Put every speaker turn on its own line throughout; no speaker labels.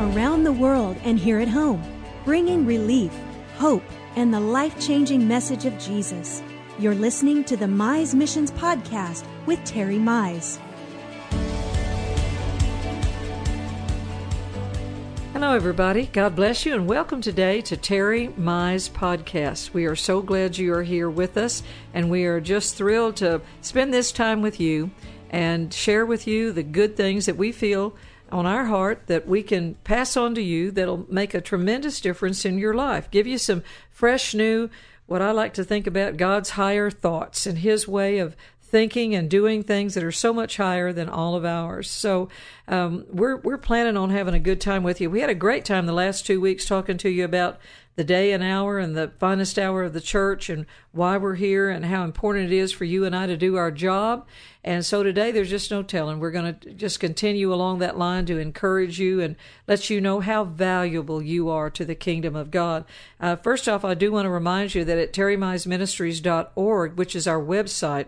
around the world and here at home, bringing relief, hope, and the life changing message of Jesus. You're listening to the Mize Missions Podcast with Terry Mize.
Hello, everybody. God bless you, and welcome today to Terry Mize Podcast. We are so glad you are here with us, and we are just thrilled to spend this time with you and share with you the good things that we feel on our heart that we can pass on to you that'll make a tremendous difference in your life. Give you some fresh, new, what I like to think about God's higher thoughts and His way of thinking and doing things that are so much higher than all of ours. So um, we're we're planning on having a good time with you. We had a great time the last two weeks talking to you about the day and hour and the finest hour of the church and why we're here and how important it is for you and I to do our job. And so today there's just no telling. We're going to just continue along that line to encourage you and let you know how valuable you are to the kingdom of God. Uh, first off, I do want to remind you that at terrymizeministries.org, which is our website,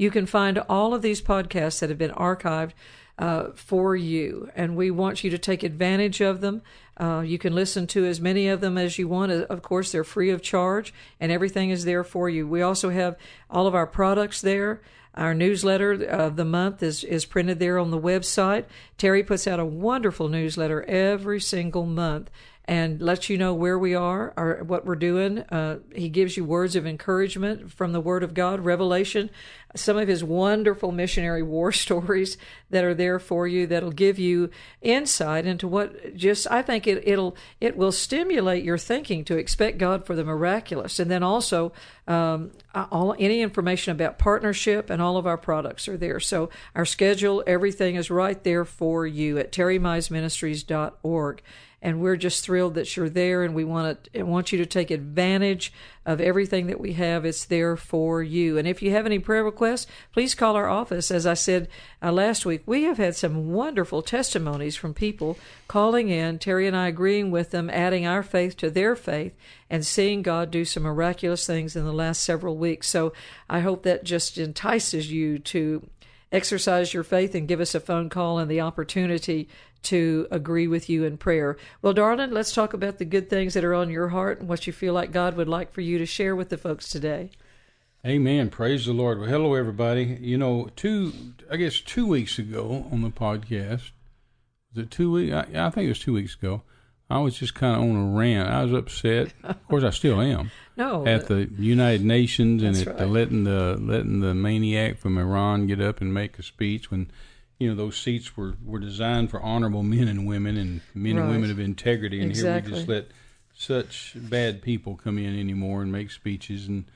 you can find all of these podcasts that have been archived uh, for you, and we want you to take advantage of them. Uh, you can listen to as many of them as you want. Uh, of course, they're free of charge, and everything is there for you. We also have all of our products there. Our newsletter of the month is, is printed there on the website. Terry puts out a wonderful newsletter every single month and lets you know where we are or what we're doing. Uh, he gives you words of encouragement from the Word of God, revelation, some of his wonderful missionary war stories that are there for you that'll give you insight into what just I think it, it'll it will stimulate your thinking to expect God for the miraculous, and then also um, all any information about partnership and all of our products are there. So our schedule, everything is right there for you at terrymizeministries.org and we're just thrilled that you're there and we want to want you to take advantage of everything that we have. It's there for you. And if you have any prayer requests please call our office. As i said uh, last week we have had some wonderful testimonies from people calling in terry and i agreeing with them adding our faith to their faith and seeing god do some miraculous things in the last several weeks. So i hope that just entices you to exercise your faith and give us a phone call and the opportunity to agree with you in prayer. Well, darling, let's talk about the good things that are on your heart and what you feel like God would like for you to share with the folks today.
Amen. Praise the Lord. Well, hello, everybody. You know, two, I guess two weeks ago on the podcast, was it two weeks? I, I think it was two weeks ago. I was just kind of on a rant. I was upset. Of course, I still am.
no,
at the United Nations and at
right.
the letting the letting the maniac from Iran get up and make a speech when you know those seats were were designed for honorable men and women and men
Right.
and women of integrity, and here we just let such bad people come in anymore and make speeches and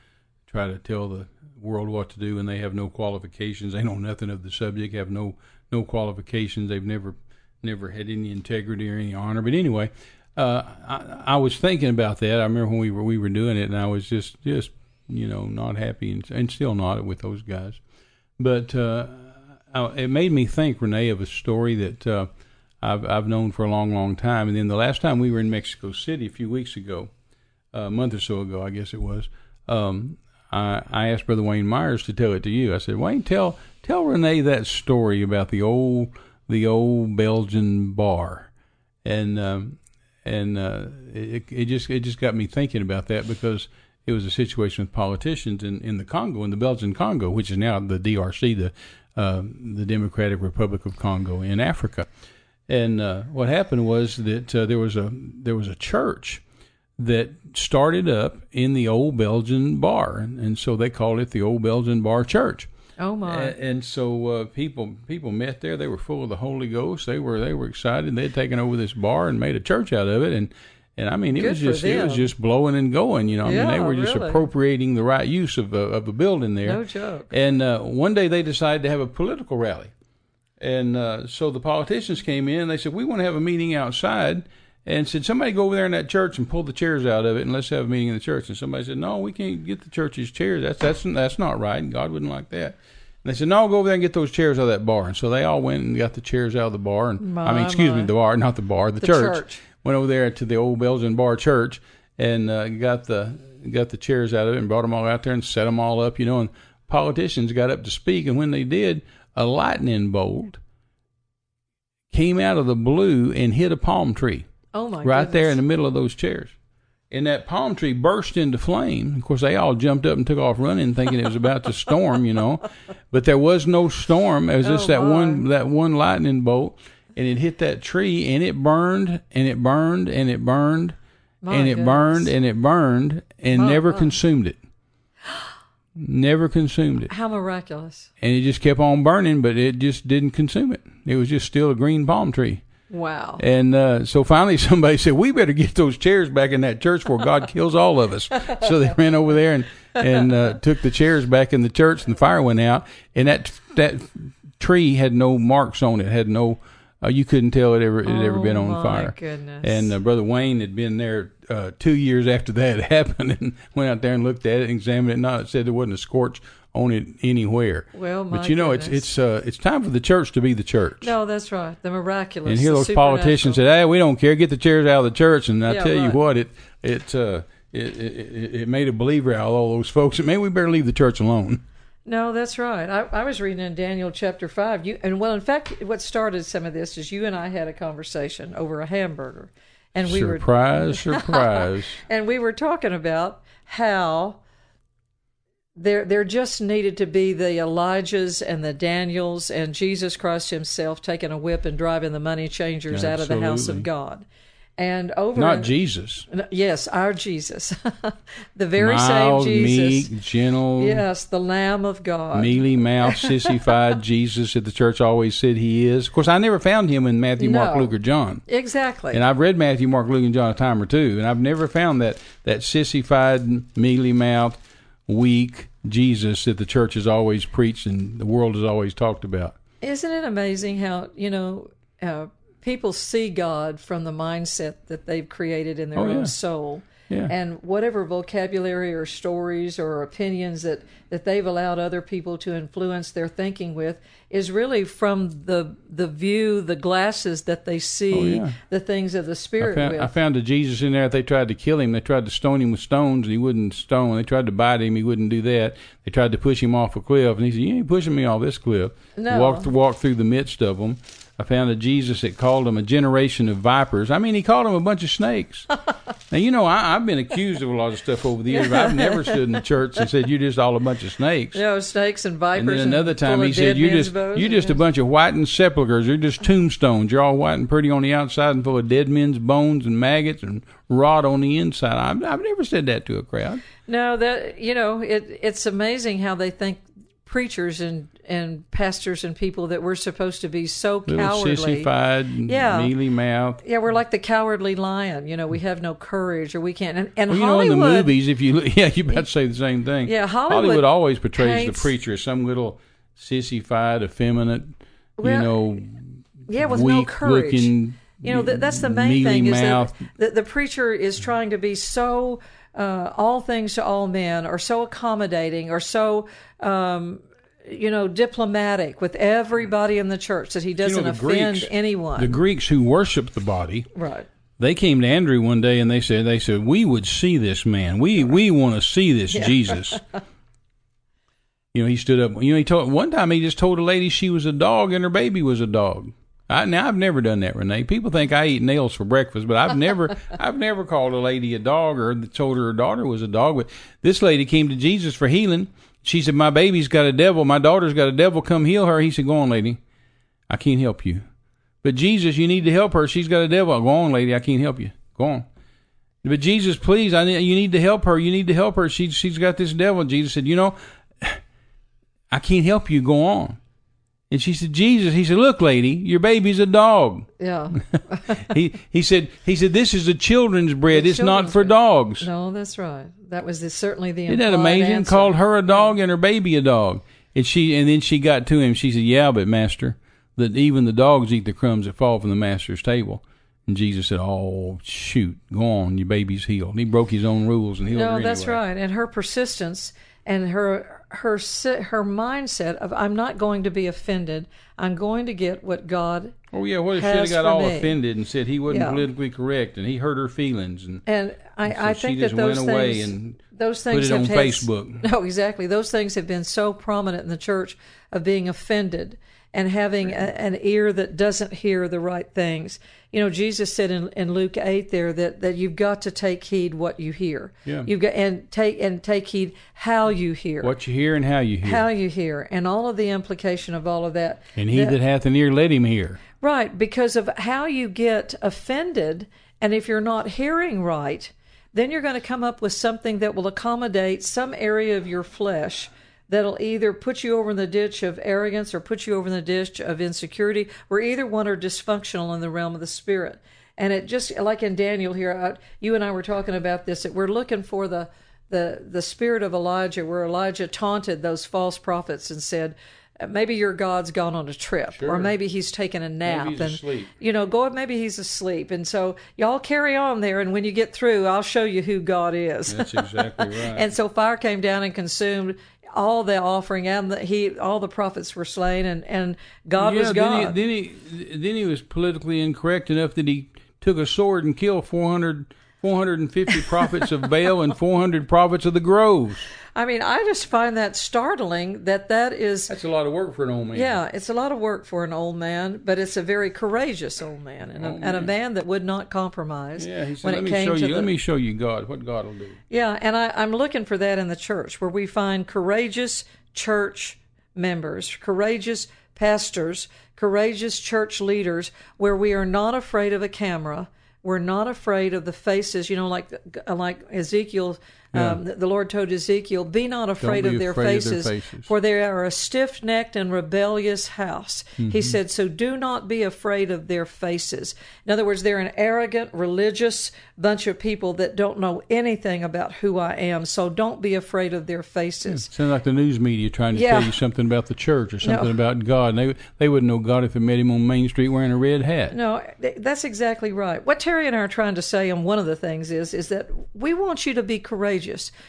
try to tell the world what to do, and they have no qualifications. They know nothing of the subject, have no no qualifications. They've never never had any integrity or any honor. But anyway, uh, I, I was thinking about that. I remember when we were we were doing it, and I was just just you know not happy and, and still not with those guys. But uh, I, it made me think, Renee, of a story that uh, I've I've known for a long, long time. And then the last time we were in Mexico City a few weeks ago, a month or so ago, I guess it was. Um, I, I asked Brother Wayne Myers to tell it to you. I said, Wayne, tell tell Renee that story about the old the old Belgian bar, and um, and uh, it, it just it just got me thinking about that because it was a situation with politicians in, in the Congo, in the Belgian Congo, which is now the DRC, the uh, the Democratic Republic of Congo in Africa. And uh, what happened was that uh, there was a there was a church that started up in the old Belgian bar, and, and so they called it the old Belgian bar church.
Oh my!
And, and so uh, people people met there. They were full of the Holy Ghost. They were they were excited. They had taken over this bar and made a church out of it. And and I mean, it
Good
was just it was just blowing and going. You know, I mean, they were just
really.
appropriating the right use of a, of a building there.
no joke.
And uh, one day they decided to have a political rally. And uh, so the politicians came in. and They said, "We want to have a meeting outside." And said, "Somebody go over there in that church and pull the chairs out of it, and let's have a meeting in the church." And somebody said, "No, we can't get the church's chairs. That's that's that's not right. God wouldn't like that." And they said, "No, go over there and get those chairs out of that bar." And so they all went and got the chairs out of the bar. And I mean, excuse
my.
me, the bar, not the bar, the,
The
church.
church.
Went over there to the old Belgian bar church and uh, got the got the chairs out of it and brought them all out there and set them all up. You know, and politicians got up to speak, and when they did, a lightning bolt came out of the blue and hit a palm tree
Oh my
right there in the middle of those chairs. And that palm tree burst into flame. Of course, they all jumped up and took off running, thinking it was about to storm, you know. But there was no storm. It was just
Oh,
that
my.
one that one lightning bolt, and it hit that tree, and it burned, and it burned, and it burned,
My
and it burned, and it burned, and
My,
never
my.
consumed it. Never consumed it,
How miraculous.
and it just kept on burning, but it just didn't consume it. It was just still a green palm tree.
Wow.
And uh, so finally, somebody said, "We better get those chairs back in that church before God kills all of us." So they ran over there and and uh, took the chairs back in the church, and the fire went out. And that that tree had no marks on it. Had no, uh, you couldn't tell it ever it had ever been
Oh,
on
my
fire.
goodness.
And uh, brother Wayne had been there uh, two years after that happened, and went out there and looked at it, and examined it. Not said there wasn't a scorch on it anywhere.
Well, my
but you know, it's
goodness.
it's uh, it's time for the church to be the church.
No, that's right. The miraculous.
And here those politicians said, "Hey, we don't care. Get the chairs out of the church." And I
Yeah,
tell you what, it it uh, it, it it made a believer out of all those folks. Maybe we better leave the church alone.
No, that's right. I, I was reading in Daniel chapter five. You and well, in fact, what started some of this is you and I had a conversation over a hamburger, and we were
surprise, surprise.
and we were talking about how there there just needed to be the Elijahs and the Daniels and Jesus Christ Himself taking a whip and driving the money changers out of the house of God. And over
Not
in-
Jesus.
No, Yes, our Jesus, the very
Mild,
same Jesus.
meek, gentle,
Yes, the Lamb of God.
mealy mouth, sissified Jesus that the church always said he is. Of course, I never found him in Matthew, Mark, Luke, or John.
Exactly.
And I've read Matthew, Mark, Luke, and John a time or two, and I've never found that that sissified, mealy mouth, weak Jesus that the church has always preached and the world has always talked about.
Isn't it amazing how you know uh, people see God from the mindset that they've created in their
Oh,
own
yeah.
soul,
Yeah.
and whatever vocabulary or stories or opinions that that they've allowed other people to influence their thinking with is really from the the view, the glasses that they see
Oh, yeah.
the things of the
I
spirit
found,
with.
I found a Jesus in there. They tried to kill him. They tried to stone him with stones, and he wouldn't stone. They tried to bite him. He wouldn't do that. They tried to push him off a cliff, and he said, "You ain't pushing me off this cliff."
No.
Walked walked through the midst of them. I found a Jesus that called them a generation of vipers. I mean, he called them a bunch of snakes. now you know I, I've been accused of a lot of stuff over the years. But I've never stood in the church and said you're just all a bunch of snakes.
you know, snakes and vipers.
And then another time he said, "You
men's
just you
and
just a bunch of whitened sepulchres. You're just tombstones. You're all white and pretty on the outside and full of dead men's bones and maggots and rot on the inside." I've, I've never said that to a crowd.
No, that you know, it it's amazing how they think preachers and and pastors and people that we're supposed to be so cowardly.
sissified,
Yeah.
mealy mouth.
Yeah, we're like the cowardly lion. You know, we have no courage, or we can't. And, and
Well, you know, in the movies, if you yeah, you about to say the same thing.
Yeah, Hollywood
always portrays the preacher as some little sissified, effeminate, you know,
yeah, with no courage.
looking.
you know, th- that's the main thing is that the, the preacher is trying to be so uh, all things to all men, or so accommodating, or so. Um, you know, diplomatic with everybody in the church that he doesn't
the
offend
Greeks-
anyone.
The Greeks who worship the body,
right.
they came to Andrew one day and they said, "They said we would see this man. We we want to see this Jesus." you know, he stood up. You know, he told one time he just told a lady she was a dog and her baby was a dog. I, now I've never done that, Renee. People think I eat nails for breakfast, but I've never I've never called a lady a dog or told her her daughter was a dog. But this lady came to Jesus for healing. She said, "My baby's got a devil. My daughter's got a devil. Come heal her." He said, "Go on, lady. I can't help you." But Jesus, you need to help her. She's got a devil. Go on, lady. I can't help you. Go on. But Jesus, please, I need, you need to help her. You need to help her. She, she's got this devil. Jesus said, you know, I can't help you. Go on. And she said, Jesus, he said, look, lady, your baby's a dog.
Yeah.
he he said he said this is a children's bread.
The
it's not for
bread.
dogs.
No, that's right. That was the, certainly the.
Isn't that amazing?
answer.
Called her a dog and her baby a dog. And she and then she got to him. She said, "Yeah, but master, that even the dogs eat the crumbs that fall from the master's table." And Jesus said, "Oh shoot, go on, your baby's healed." He broke his own rules and healed
No,
her
that's right. And her persistence and her her her mindset of I'm not going to be offended. I'm going to get what God
Oh yeah, what if she had got all
me.
offended and said he wasn't
Yeah.
politically correct and he hurt her feelings and
and I,
so
I
she
think
just
that those
went away
things
and
those
put
things
it on
have had-
Facebook.
No, exactly. Those things have been so prominent in the church of being offended and having a, an ear that doesn't hear the right things. You know, Jesus said in, in Luke eight there that, that you've got to take heed what you hear.
Yeah.
You've got and take and take heed how you hear.
What you hear and how you hear.
how you hear and all of the implication of all of that.
and he that hath an ear, let him hear.
Right, because of how you get offended, and if you're not hearing right, then you're going to come up with something that will accommodate some area of your flesh that'll either put you over in the ditch of arrogance or put you over in the ditch of insecurity, where either one are dysfunctional in the realm of the spirit. And it just like in Daniel here, I, you and I were talking about this. That we're looking for the the the spirit of Elijah, where Elijah taunted those false prophets and said, uh, maybe your God's gone on a trip, or maybe he's taken a nap,
he's
and
asleep.
you know, go. Maybe he's asleep, and so y'all carry on there. And when you get through, I'll show you who God is.
That's exactly right.
and so fire came down and consumed all the offering, and the, he all the prophets were slain, and and God
yeah,
was God.
Then he, then he then he was politically incorrect enough that he took a sword and killed 400, 450 prophets of Baal and 400 prophets of the groves.
I mean, I just find that startling that that is.
That's a lot of work for an old man.
Yeah, it's a lot of work for an old man, but it's a very courageous old man and, a, and a man that would not compromise.
Yeah, he said,
when
"Let
it
me
came
show
to
you.
the,
Let me show you God. What God will do."
Yeah, and I, I'm looking for that in the church where we find courageous church members, courageous pastors, courageous church leaders, where we are not afraid of a camera. We're not afraid of the faces, you know, like like Ezekiel. Um, the Lord told Ezekiel, "Be not afraid,
be
of, their
afraid of their
faces,
faces."
for they are a stiff-necked and rebellious house."
Mm-hmm.
He said, "So do not be afraid of their faces." In other words, they're an arrogant, religious bunch of people that don't know anything about who I am. So don't be afraid of their faces.
Sounds like the news media trying to
Yeah.
tell you something about the church or something
No.
about God. And they they wouldn't know God if they met him on Main Street wearing a red hat.
No, that's exactly right. What Terry and I are trying to say, and one of the things is, is that we want you to be courageous.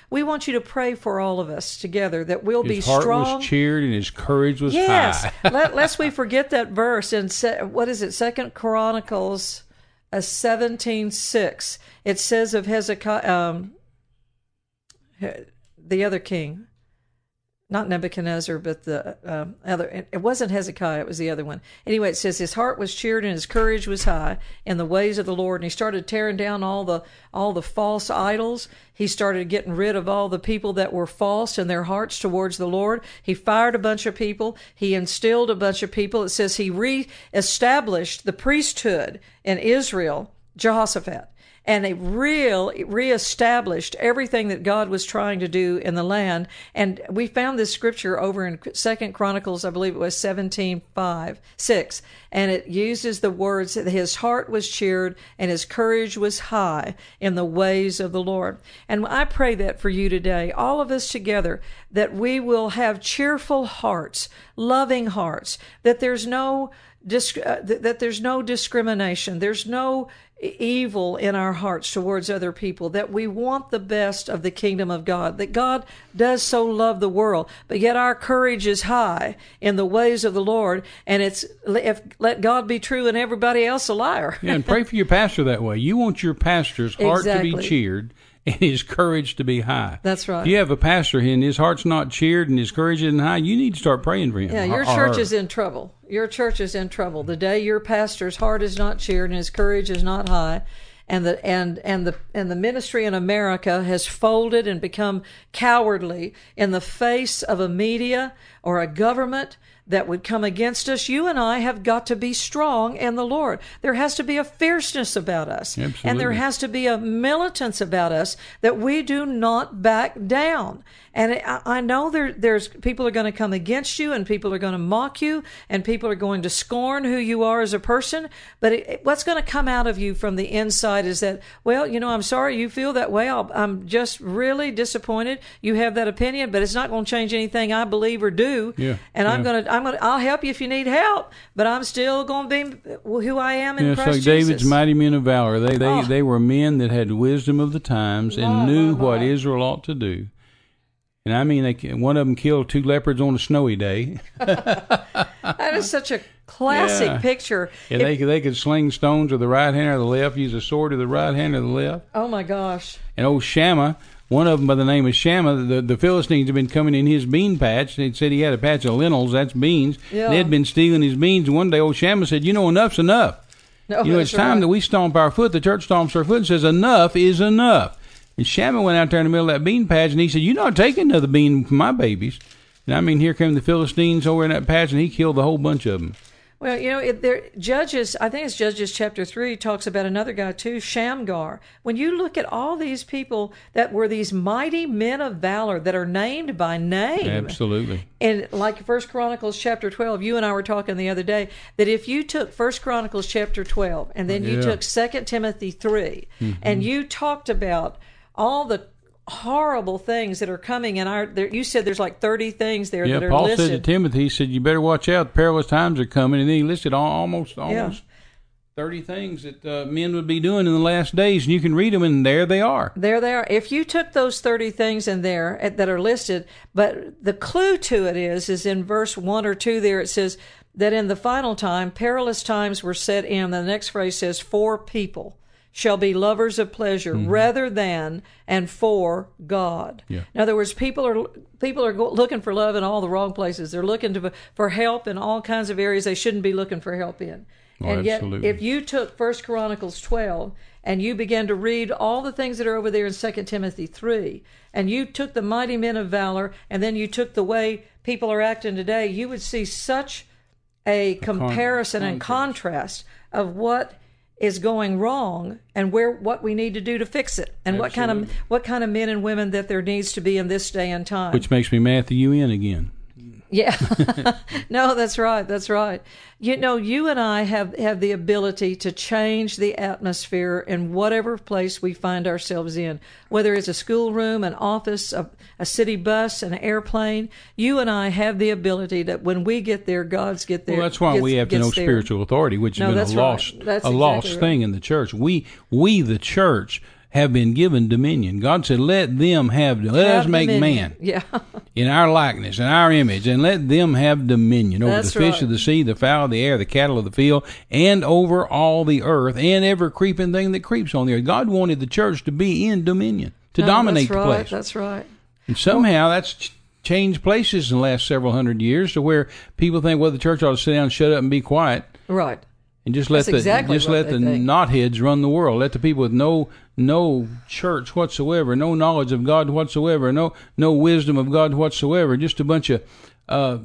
We want you to pray for all of us together that we'll be
His heart
strong.
was cheered and his courage was
yes,
high.
Let, lest we forget that verse in what is it? Second Chronicles, uh, seventeen six. It says of Hezekiah, um, the other king, not Nebuchadnezzar, but the um, other. It wasn't Hezekiah; it was the other one. Anyway, it says his heart was cheered and his courage was high in the ways of the Lord, and he started tearing down all the all the false idols. He started getting rid of all the people that were false in their hearts towards the Lord. He fired a bunch of people. He instilled a bunch of people. It says he re-established the priesthood in Israel, Jehoshaphat and they real reestablished everything that God was trying to do in the land. And we found this scripture over in Second Chronicles, I believe it was seventeen five six, and it uses the words that his heart was cheered and his courage was high in the ways of the Lord. And I pray that for you today, all of us together, that we will have cheerful hearts, loving hearts, that there's no uh, th- that there's no discrimination, there's no evil in our hearts towards other people, that we want the best of the kingdom of God, that God does so love the world, but yet our courage is high in the ways of the Lord, and it's if let God be true and everybody else a liar.
Yeah, and pray for your pastor that way. You want your pastor's heart to be cheered and his courage to be high.
That's right.
If you have a pastor and his heart's not cheered and his courage isn't high, you need to start praying for him.
Yeah, your
or-
church is in trouble. Your church is in trouble. The day your pastor's heart is not cheered and his courage is not high, and the and and the and the ministry in America has folded and become cowardly in the face of a media or a government that would come against us, you and I have got to be strong in the Lord. There has to be a fierceness about us. And there has to be a militance about us that we do not back down. And I I know there, there's people are going to come against you, and people are going to mock you, and people are going to scorn who you are as a person. But it, what's going to come out of you from the inside is that, well, you know, I'm sorry you feel that way. I'll, I'm just really disappointed you have that opinion, but it's not going to change anything I believe or do.
Yeah,
And I'm going to, I'm to, I'll help you if you need help, but I'm still going to be who I am in
Yeah,
Christ
like David's mighty men of valor. They they
Oh.
they were men that had wisdom of the times and
My,
knew
my,
what
my.
Israel ought to do. And I mean, they, one of them killed two leopards on a snowy day.
That is such a classic
Yeah.
picture.
And
If-
they could- they could sling stones with the right hand or the left, use a sword with the right hand or the left.
oh my gosh.
And old Shammah one of them by the name of Shammah. The, the Philistines had been coming in his bean patch. They said he had a patch of lentils. That's beans.
Yeah.
They had been stealing his beans. One day, old Shammah said, "You know, enough's enough.
No,
you know, it's time
right.
that we stomp our foot. The church stomps our foot and says, enough is enough." And Shammah went out there in the middle of that bean patch, and he said, "You're not taking another bean from my babies." And I mean, here came the Philistines over in that patch, and he killed the whole bunch of them.
Well, you know, it, there Judges. I think it's Judges chapter three talks about another guy too, Shamgar. When you look at all these people that were these mighty men of valor that are named by name,
Absolutely.
and like First Chronicles chapter twelve, you and I were talking the other day that if you took First Chronicles chapter twelve and then you
Yeah.
took Second Timothy 3 mm-hmm. and you talked about all the horrible things that are coming in our there you said there's like 30 things there
Yeah,
that are
Paul
listed
said to Timothy, he said, "You better watch out. Perilous times are coming." And then he listed all, almost
Yeah.
almost thirty things that uh, men would be doing in the last days, and you can read them, and there they are.
There they are. If you took those 30 things in there at- that are listed, but the clue to it is, is in verse 1 or 2 there, it says that in the final time, perilous times were set in. The next phrase says, for people shall be lovers of pleasure mm-hmm. rather than and for God.
Yeah.
In other words, people are people are go- looking for love in all the wrong places. They're looking to, for help in all kinds of areas they shouldn't be looking for help in.
Oh,
and yet,
absolutely.
if you took First Chronicles 12 and you began to read all the things that are over there in Second Timothy 3, and you took the mighty men of valor, and then you took the way people are acting today, you would see such a comparison and contrast of what is going wrong and where what we need to do to fix it and what kind of what kind of men and women that there needs to be in this day and time
Which makes me Matthew in again.
Yeah. no, that's right. That's right. You know, you and I have, have the ability to change the atmosphere in whatever place we find ourselves in, whether it's a schoolroom, an office, a, a city bus, an airplane. You and I have the ability that when we get there, God's get there.
Well, that's why
gets-
we have to know
there.
spiritual authority, which
No,
has been a lost,
That's
a
exactly
lost
right.
thing in the church. We, we, the church, have been given dominion. God said, "Let them have. Let us
Have
make
dominion.
man
Yeah.
in our likeness, in our image, and let them have dominion over
That's
the fish
right.
of the sea, the fowl of the air, the cattle of the field, and over all the earth, and every creeping thing that creeps on the earth." God wanted the church to be in dominion, to
No,
dominate
that's
the
right.
place.
That's right.
And somehow that's ch- changed places in the last several hundred years to where people think, well, the church ought to sit down, shut up, and be quiet,
Right.
And just let
That's
the
exactly
just let the
think.
knotheads run the world. Let the people with no no church whatsoever, no knowledge of God whatsoever, no no wisdom of God whatsoever, just a bunch of uh,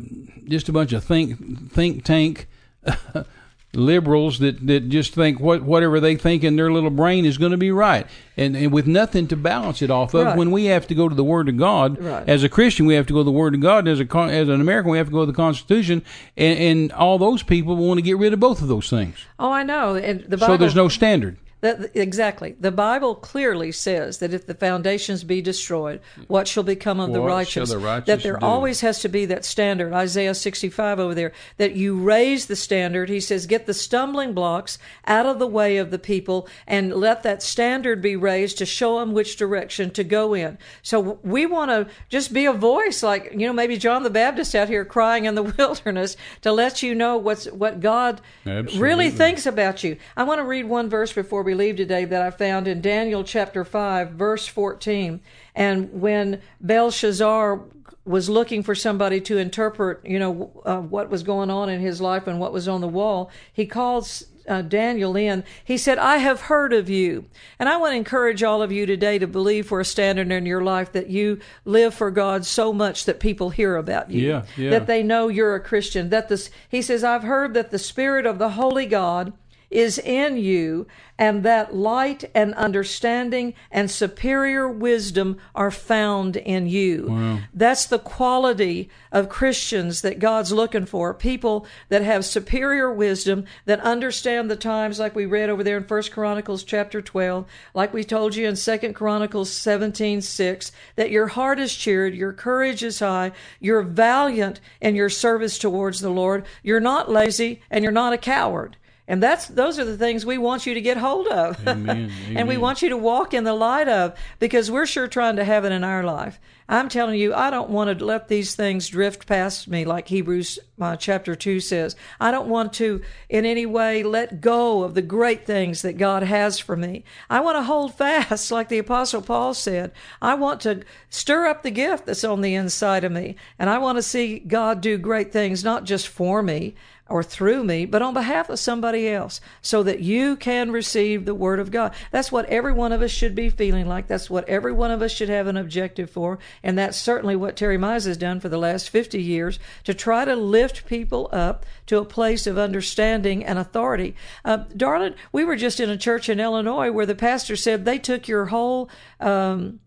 just a bunch of think think tank. liberals that, that just think what whatever they think in their little brain is going to be right and, and with nothing to balance it off of
Right.
when we have to go to the word of God
Right.
as a Christian we have to go to the word of God as a as an American we have to go to the Constitution and, and all those people want to get rid of both of those things
Oh, I know. And the Bible,
so there's no standard
That, exactly. The Bible clearly says that if the foundations be destroyed, what shall become of the righteous?
the righteous
that there
do?
always has to be that standard. Isaiah 65 over there, that you raise the standard. He says, get the stumbling blocks out of the way of the people and let that standard be raised to show them which direction to go in. So we want to just be a voice like, you know, maybe John the Baptist out here crying in the wilderness to let you know what's, what God really thinks about you. I want to read one verse before we leave today that I found in Daniel chapter 5, verse 14. And when Belshazzar was looking for somebody to interpret, you know, uh, what was going on in his life and what was on the wall, he calls uh, Daniel in. He said, I have heard of you. And I want to encourage all of you today to believe for a standard in your life that you live for God so much that people hear about you.
Yeah, yeah.
That they know you're a Christian. That this, he says, I've heard that the Spirit of the Holy God is in you, and that light and understanding and superior wisdom are found in you. That's the quality of Christians that God's looking for. People that have superior wisdom, that understand the times, like we read over there in First Chronicles chapter 12, like we told you in Second Chronicles 17 6, that your heart is cheered, your courage is high, you're valiant in your service towards the Lord, you're not lazy, and you're not a coward. And that's those are the things we want you to get hold of.
Amen.
and we want you to walk in the light of because we're sure trying to have it in our life. I'm telling you, I don't want to let these things drift past me like Hebrews uh, chapter 2 says. I don't want to in any way let go of the great things that God has for me. I want to hold fast like the apostle Paul said. I want to stir up the gift that's on the inside of me and I want to see God do great things not just for me, or through me, but on behalf of somebody else, so that you can receive the Word of God. That's what every one of us should be feeling like. That's what every one of us should have an objective for. And that's certainly what Terry Mize has done for the last 50 years to try to lift people up to a place of understanding and authority. Uh, darling, we were just in a church in Illinois where the pastor said they took your whole. Um,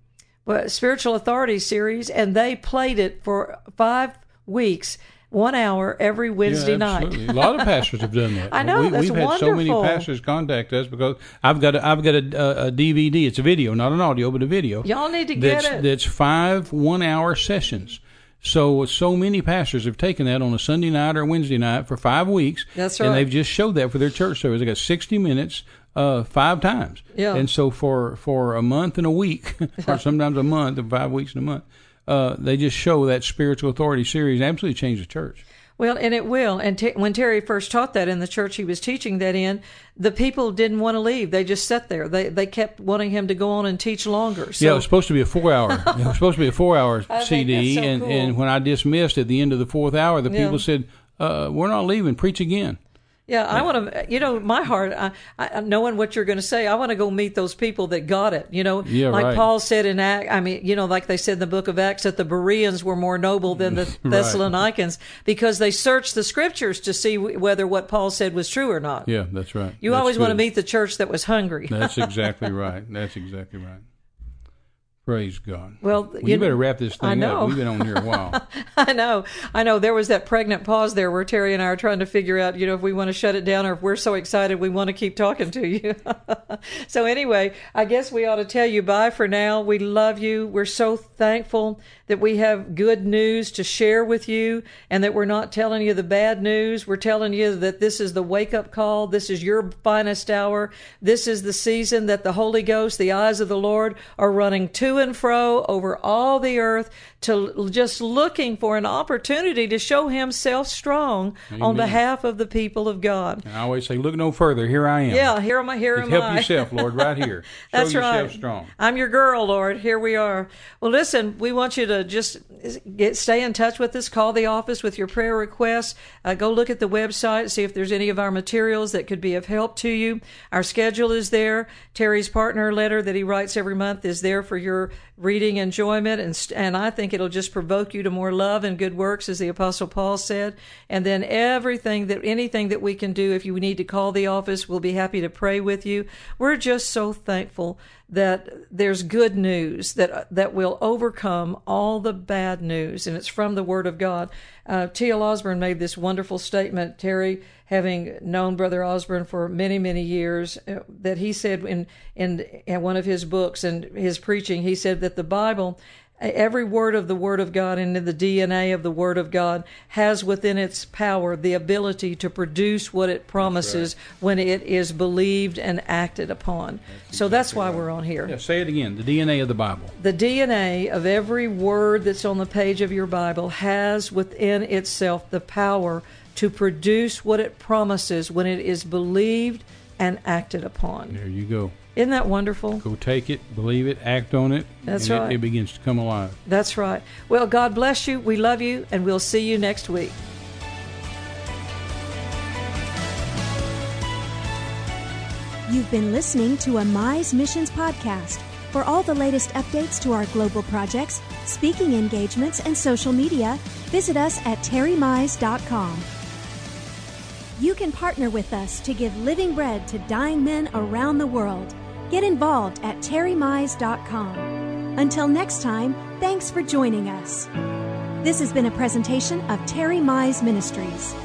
spiritual authority series, and they played it for five weeks, one hour every Wednesday
yeah,
night.
a lot of pastors have done that.
I know,
We,
that's
we've had so many pastors contact us because I've got a, I've got a, a, DVD. It's a video, not an audio, but a video.
Y'all need to get it.
That's five one-hour sessions. So so many pastors have taken that on a Sunday night or Wednesday night for five weeks.
That's right.
And they've just showed that for their church service. They got sixty minutes. Uh, five times,
Yeah.
and so for for a month and a week, or sometimes a month, and five weeks and a month, uh, they just show that spiritual authority series absolutely changed the church.
Well, and it will. And te- when Terry first taught that in the church he was teaching that in, the people didn't want to leave. They just sat there. They they kept wanting him to go on and teach longer. So
yeah, it was supposed to be a four hour. it was supposed to be a four hour CD,
so
and
cool.
and when I dismissed at the end of the fourth hour, the
Yeah.
people said, uh, "We're not leaving. Preach again."
Yeah, I want to. You know, my heart. I, I knowing what you're going to say, I want to go meet those people that got it. You know,
Yeah,
like
right.
Paul said in Act. I mean, you know, like they said in the Book of Acts that the Bereans were more noble than the
Right.
Thessalonians because they searched the scriptures to see w- whether what Paul said was true or not.
Yeah, that's right.
You
That's
always want to meet the church that was hungry.
That's exactly right. That's exactly right. Praise God.
Well,
Well,
you
you, better wrap this thing
I know.
up. We've been on here a while.
I know, I know. There was that pregnant pause there where Terry and I are trying to figure out, you know, if we want to shut it down or if we're so excited we want to keep talking to you. so anyway, I guess we ought to tell you bye for now. We love you. We're so thankful that we have good news to share with you and that we're not telling you the bad news. We're telling you that this is the wake up call. This is your finest hour. This is the season that the Holy Ghost, the eyes of the Lord, are running to and fro over all the earth to just looking for an opportunity to show himself strong on behalf of the people of God.
And I always say, "Look no further. Here I am.
Yeah, here am I. Here
Just
am
help
I.
yourself, Lord, right here. Show
That's
yourself
right.
strong."
I'm your girl, Lord. Here we are. Well, listen, we want you to just get stay in touch with us. Call the office with your prayer requests. Uh, go look at the website, see if there's any of our materials that could be of help to you. Our schedule is there. Terry's partner letter that he writes every month is there for your reading enjoyment, and and I think it'll just provoke you to more love and good works, as the Apostle Paul said. And then everything that anything that we can do, if you need to call the office, we'll be happy to pray with you. We're just so thankful that there's good news that that will overcome all the bad news, and it's from the Word of God. Uh, T.L. Osborn made this wonderful statement, Terry, having known Brother Osborn for many, many years, uh, that he said in, in in one of his books and his preaching, he said that the Bible every word of the Word of God and in the DNA of the Word of God has within its power the ability to produce what it promises when it is believed and acted upon. so that's why we're on here.
Yeah, say it again. The DNA of the Bible.
The DNA of every word that's on the page of your Bible has within itself the power to produce what it promises when it is believed and acted upon.
There you go.
Isn't that wonderful?
Go take it, believe it, act on it.
That's
and
right.
It, it begins to come alive.
That's right. Well, God bless you. We love you, and we'll see you next week.
You've been listening to a Mize Missions podcast. For all the latest updates to our global projects, speaking engagements, and social media, visit us at terrymize.com. You can partner with us to give living bread to dying men around the world. Get involved at terrymize.com. Until next time, thanks for joining us. This has been a presentation of Terry Mize Ministries.